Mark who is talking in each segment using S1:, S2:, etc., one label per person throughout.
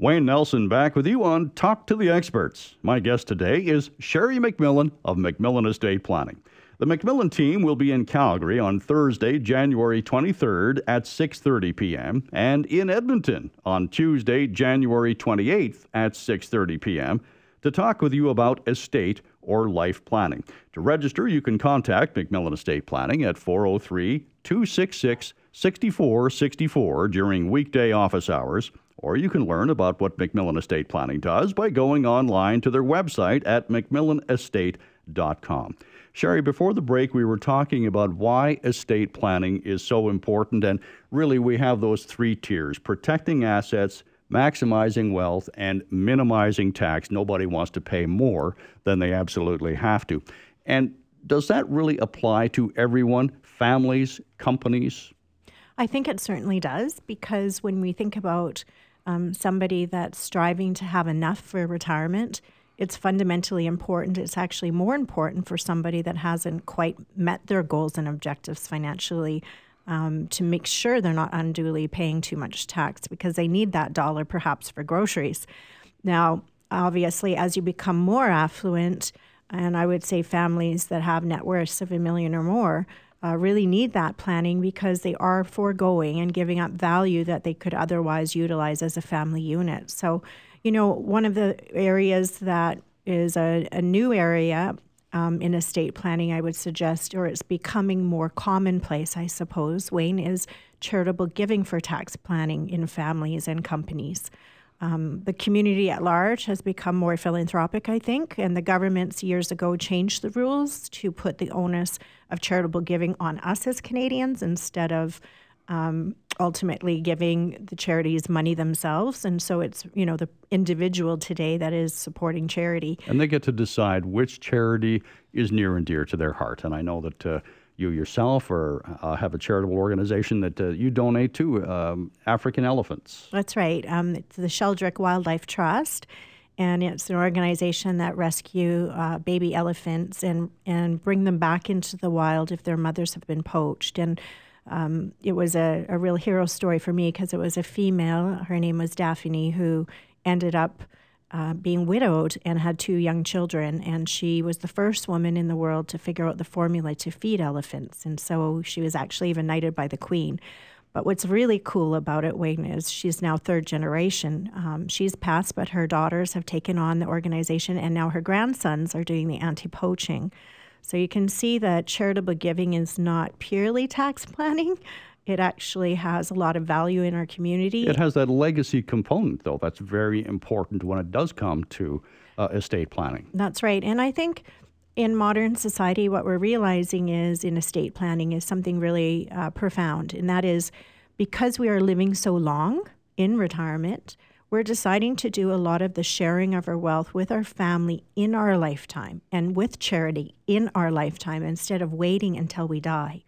S1: Wayne Nelson back with you on Talk to the Experts. My guest today is Sherry MacMillan of MacMillan Estate Planning. The MacMillan team will be in Calgary on Thursday, January 23rd at 6:30 p.m. and in Edmonton on Tuesday, January 28th at 6:30 p.m. to talk with you about estate or life planning. To register, you can contact MacMillan Estate Planning at 403 266 6464 during weekday office hours or you can learn about what MacMillan Estate Planning does by going online to their website at macmillanestate.com. Sherry, before the break, we were talking about why estate planning is so important. And really, we have those three tiers protecting assets, maximizing wealth, and minimizing tax. Nobody wants to pay more than they absolutely have to. And does that really apply to everyone, families, companies?
S2: I think it certainly does because when we think about um, somebody that's striving to have enough for retirement, it's fundamentally important. It's actually more important for somebody that hasn't quite met their goals and objectives financially um, to make sure they're not unduly paying too much tax because they need that dollar perhaps for groceries. Now, obviously, as you become more affluent, and I would say families that have net worths of a million or more, uh, really need that planning because they are foregoing and giving up value that they could otherwise utilize as a family unit. So, you know, one of the areas that is a, a new area um, in estate planning, I would suggest, or it's becoming more commonplace, I suppose, Wayne, is charitable giving for tax planning in families and companies. Um, the community at large has become more philanthropic, I think, and the governments years ago changed the rules to put the onus of charitable giving on us as Canadians instead of um, ultimately giving the charities money themselves. And so it's, you know, the individual today that is supporting charity.
S1: And they get to decide which charity is near and dear to their heart. And I know that. Uh, you yourself or uh, have a charitable organization that uh, you donate to um, African elephants.
S2: That's right. Um, it's the Sheldrick Wildlife Trust, and it's an organization that rescue uh, baby elephants and and bring them back into the wild if their mothers have been poached. And um, it was a, a real hero story for me because it was a female. Her name was Daphne who ended up uh, being widowed and had two young children. And she was the first woman in the world to figure out the formula to feed elephants. And so she was actually even knighted by the queen. But what's really cool about it, Wayne, is she's now third generation. Um, she's passed, but her daughters have taken on the organization, and now her grandsons are doing the anti poaching. So you can see that charitable giving is not purely tax planning, it actually has a lot of value in our community.
S1: It has that legacy component, though, that's very important when it does come to uh, estate planning.
S2: That's right. And I think in modern society, what we're realizing is in estate planning is something really uh, profound, and that is because we are living so long in retirement, we're deciding to do a lot of the sharing of our wealth with our family in our lifetime and with charity in our lifetime instead of waiting until we die.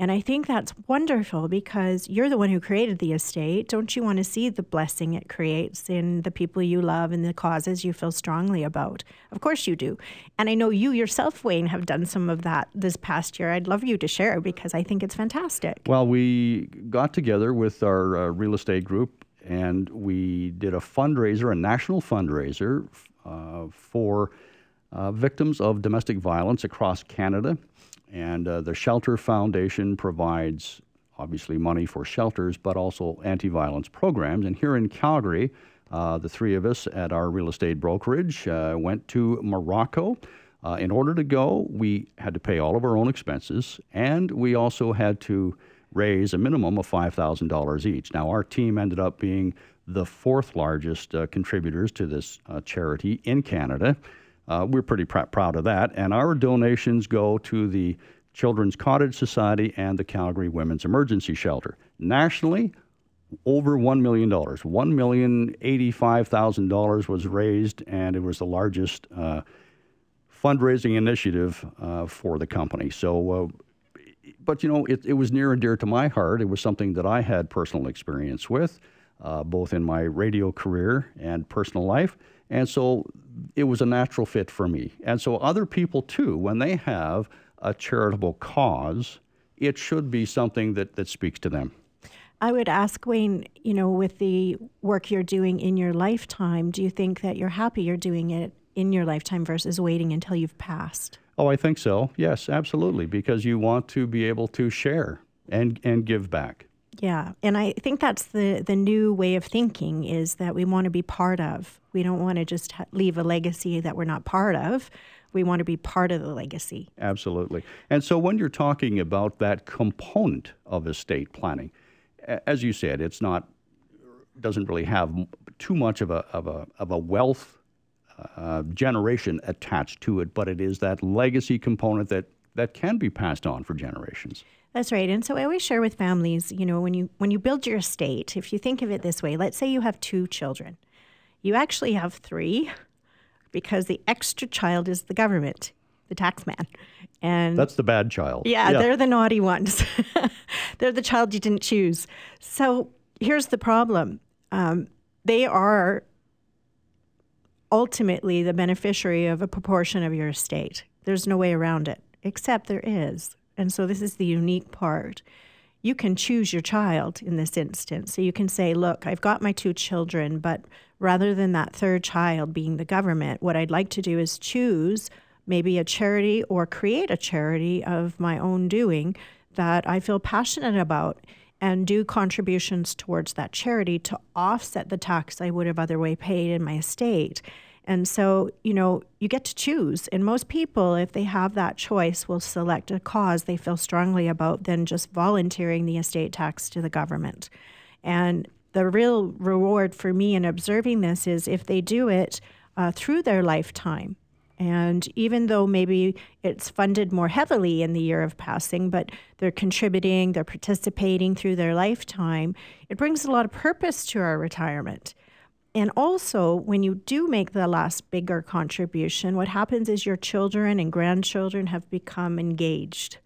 S2: And I think that's wonderful because you're the one who created the estate. Don't you want to see the blessing it creates in the people you love and the causes you feel strongly about? Of course you do. And I know you yourself, Wayne, have done some of that this past year. I'd love you to share because I think it's fantastic.
S1: Well, we got together with our uh, real estate group and we did a fundraiser, a national fundraiser uh, for uh, victims of domestic violence across Canada. And uh, the Shelter Foundation provides obviously money for shelters, but also anti violence programs. And here in Calgary, uh, the three of us at our real estate brokerage uh, went to Morocco. Uh, in order to go, we had to pay all of our own expenses, and we also had to raise a minimum of $5,000 each. Now, our team ended up being the fourth largest uh, contributors to this uh, charity in Canada. Uh, we're pretty pr- proud of that. And our donations go to the Children's Cottage Society and the Calgary Women's Emergency Shelter. Nationally, over $1 million. $1,085,000 was raised, and it was the largest uh, fundraising initiative uh, for the company. So, uh, but you know, it, it was near and dear to my heart. It was something that I had personal experience with, uh, both in my radio career and personal life. And so it was a natural fit for me. And so other people too, when they have a charitable cause, it should be something that, that speaks to them.
S2: I would ask Wayne, you know, with the work you're doing in your lifetime, do you think that you're happy you're doing it in your lifetime versus waiting until you've passed?
S1: Oh, I think so. Yes, absolutely, because you want to be able to share and and give back.
S2: Yeah, and I think that's the the new way of thinking is that we want to be part of. We don't want to just leave a legacy that we're not part of. We want to be part of the legacy.
S1: Absolutely. And so when you're talking about that component of estate planning, as you said, it's not doesn't really have too much of a of a of a wealth uh, generation attached to it, but it is that legacy component that that can be passed on for generations.
S2: That's right. And so I always share with families, you know, when you when you build your estate, if you think of it this way, let's say you have two children. You actually have three because the extra child is the government, the tax man.
S1: And that's the bad child.
S2: Yeah, yeah. they're the naughty ones. they're the child you didn't choose. So here's the problem um, they are ultimately the beneficiary of a proportion of your estate. There's no way around it, except there is. And so this is the unique part. You can choose your child in this instance. So you can say, look, I've got my two children, but rather than that third child being the government, what I'd like to do is choose maybe a charity or create a charity of my own doing that I feel passionate about and do contributions towards that charity to offset the tax I would have otherwise paid in my estate. And so, you know, you get to choose. And most people, if they have that choice, will select a cause they feel strongly about than just volunteering the estate tax to the government. And the real reward for me in observing this is if they do it uh, through their lifetime. And even though maybe it's funded more heavily in the year of passing, but they're contributing, they're participating through their lifetime, it brings a lot of purpose to our retirement. And also, when you do make the last bigger contribution, what happens is your children and grandchildren have become engaged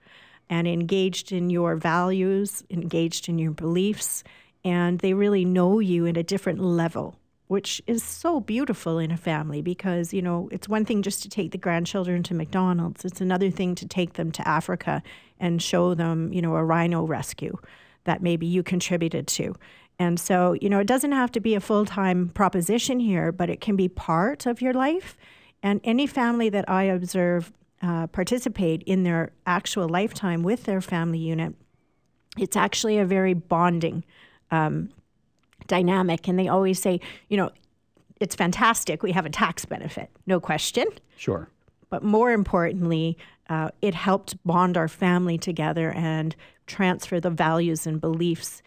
S2: and engaged in your values, engaged in your beliefs, and they really know you at a different level which is so beautiful in a family because, you know, it's one thing just to take the grandchildren to McDonald's, it's another thing to take them to Africa and show them, you know, a rhino rescue that maybe you contributed to. And so, you know, it doesn't have to be a full time proposition here, but it can be part of your life. And any family that I observe uh, participate in their actual lifetime with their family unit, it's actually a very bonding um, dynamic. And they always say, you know, it's fantastic. We have a tax benefit, no question.
S1: Sure.
S2: But more importantly, uh, it helped bond our family together and transfer the values and beliefs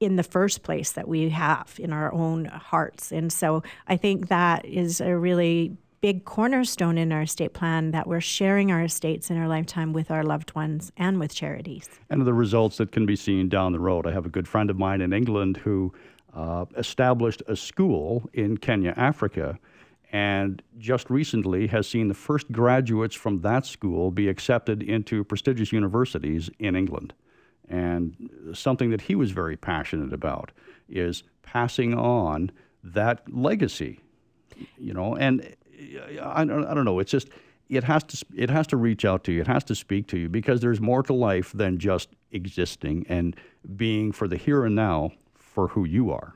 S2: in the first place that we have in our own hearts. And so I think that is a really big cornerstone in our estate plan that we're sharing our estates in our lifetime with our loved ones and with charities.
S1: And the results that can be seen down the road. I have a good friend of mine in England who uh, established a school in Kenya, Africa, and just recently has seen the first graduates from that school be accepted into prestigious universities in England. And something that he was very passionate about is passing on that legacy, you know. And I, I don't know. It's just it has to it has to reach out to you. It has to speak to you because there's more to life than just existing and being for the here and now for who you are.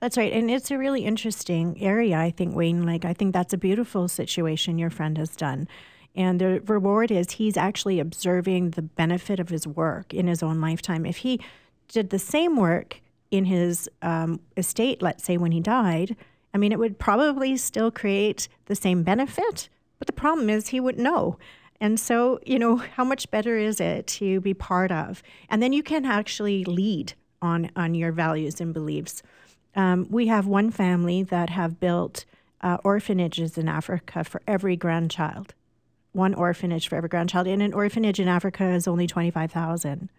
S2: That's right. And it's a really interesting area, I think, Wayne. Like, I think that's a beautiful situation your friend has done. And the reward is he's actually observing the benefit of his work in his own lifetime. If he did the same work in his um, estate, let's say when he died, I mean, it would probably still create the same benefit. But the problem is he wouldn't know. And so, you know, how much better is it to be part of? And then you can actually lead on on your values and beliefs. Um, we have one family that have built uh, orphanages in Africa for every grandchild. One orphanage for every grandchild, and an orphanage in Africa is only twenty five thousand.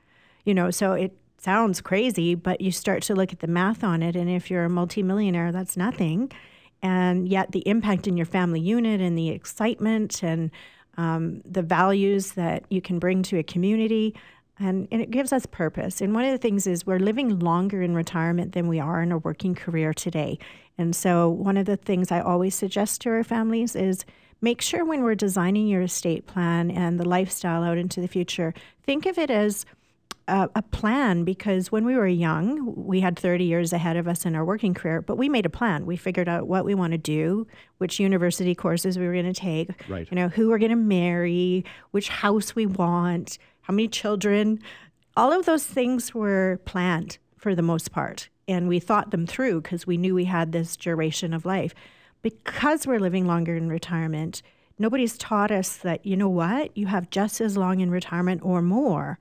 S2: You know, so it sounds crazy, but you start to look at the math on it, and if you're a multimillionaire, that's nothing. And yet, the impact in your family unit and the excitement and um, the values that you can bring to a community and, and it gives us purpose. And one of the things is we're living longer in retirement than we are in a working career today. And so, one of the things I always suggest to our families is make sure when we're designing your estate plan and the lifestyle out into the future, think of it as a, a, plan because when we were young, we had 30 years ahead of us in our working career, but we made a plan. We figured out what we want to do, which university courses we were going to take,
S1: right.
S2: you know, who we're going to marry, which house we want, how many children. All of those things were planned for the most part. And we thought them through because we knew we had this duration of life. Because we're living longer in retirement, nobody's taught us that, you know what, you have just as long in retirement or more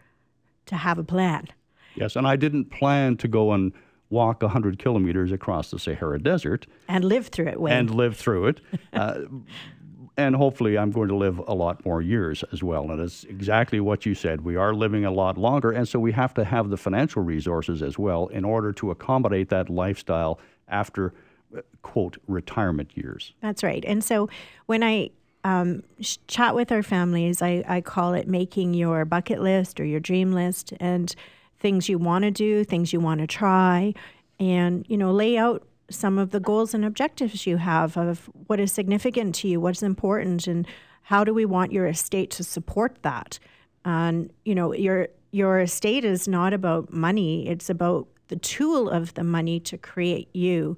S2: to have a plan.
S1: Yes, and I didn't plan to go and walk 100 kilometers across the Sahara Desert.
S2: And live through it, Wayne.
S1: And live through it. uh, and hopefully, I'm going to live a lot more years as well. And it's exactly what you said. We are living a lot longer, and so we have to have the financial resources as well in order to accommodate that lifestyle after, quote, retirement years.
S2: That's right. And so when I um, chat with our families. I, I call it making your bucket list or your dream list and things you want to do, things you want to try, and you know lay out some of the goals and objectives you have of what is significant to you, what's important, and how do we want your estate to support that. And you know your your estate is not about money; it's about the tool of the money to create you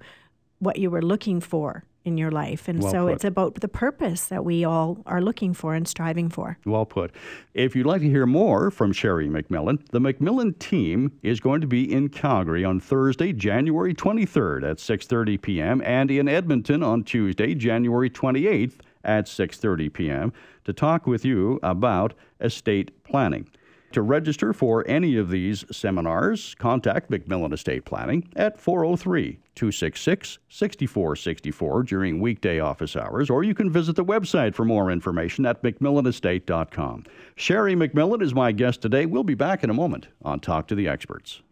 S2: what you were looking for in your life. And
S1: well
S2: so
S1: put.
S2: it's about the purpose that we all are looking for and striving for.
S1: Well put. If you'd like to hear more from Sherry MacMillan, the MacMillan team is going to be in Calgary on Thursday, January 23rd at 6:30 p.m. and in Edmonton on Tuesday, January 28th at 6:30 p.m. to talk with you about estate planning. To register for any of these seminars, contact MacMillan Estate Planning at 403 266 6464 during weekday office hours, or you can visit the website for more information at MacMillanEstate.com. Sherry MacMillan is my guest today. We'll be back in a moment on Talk to the Experts.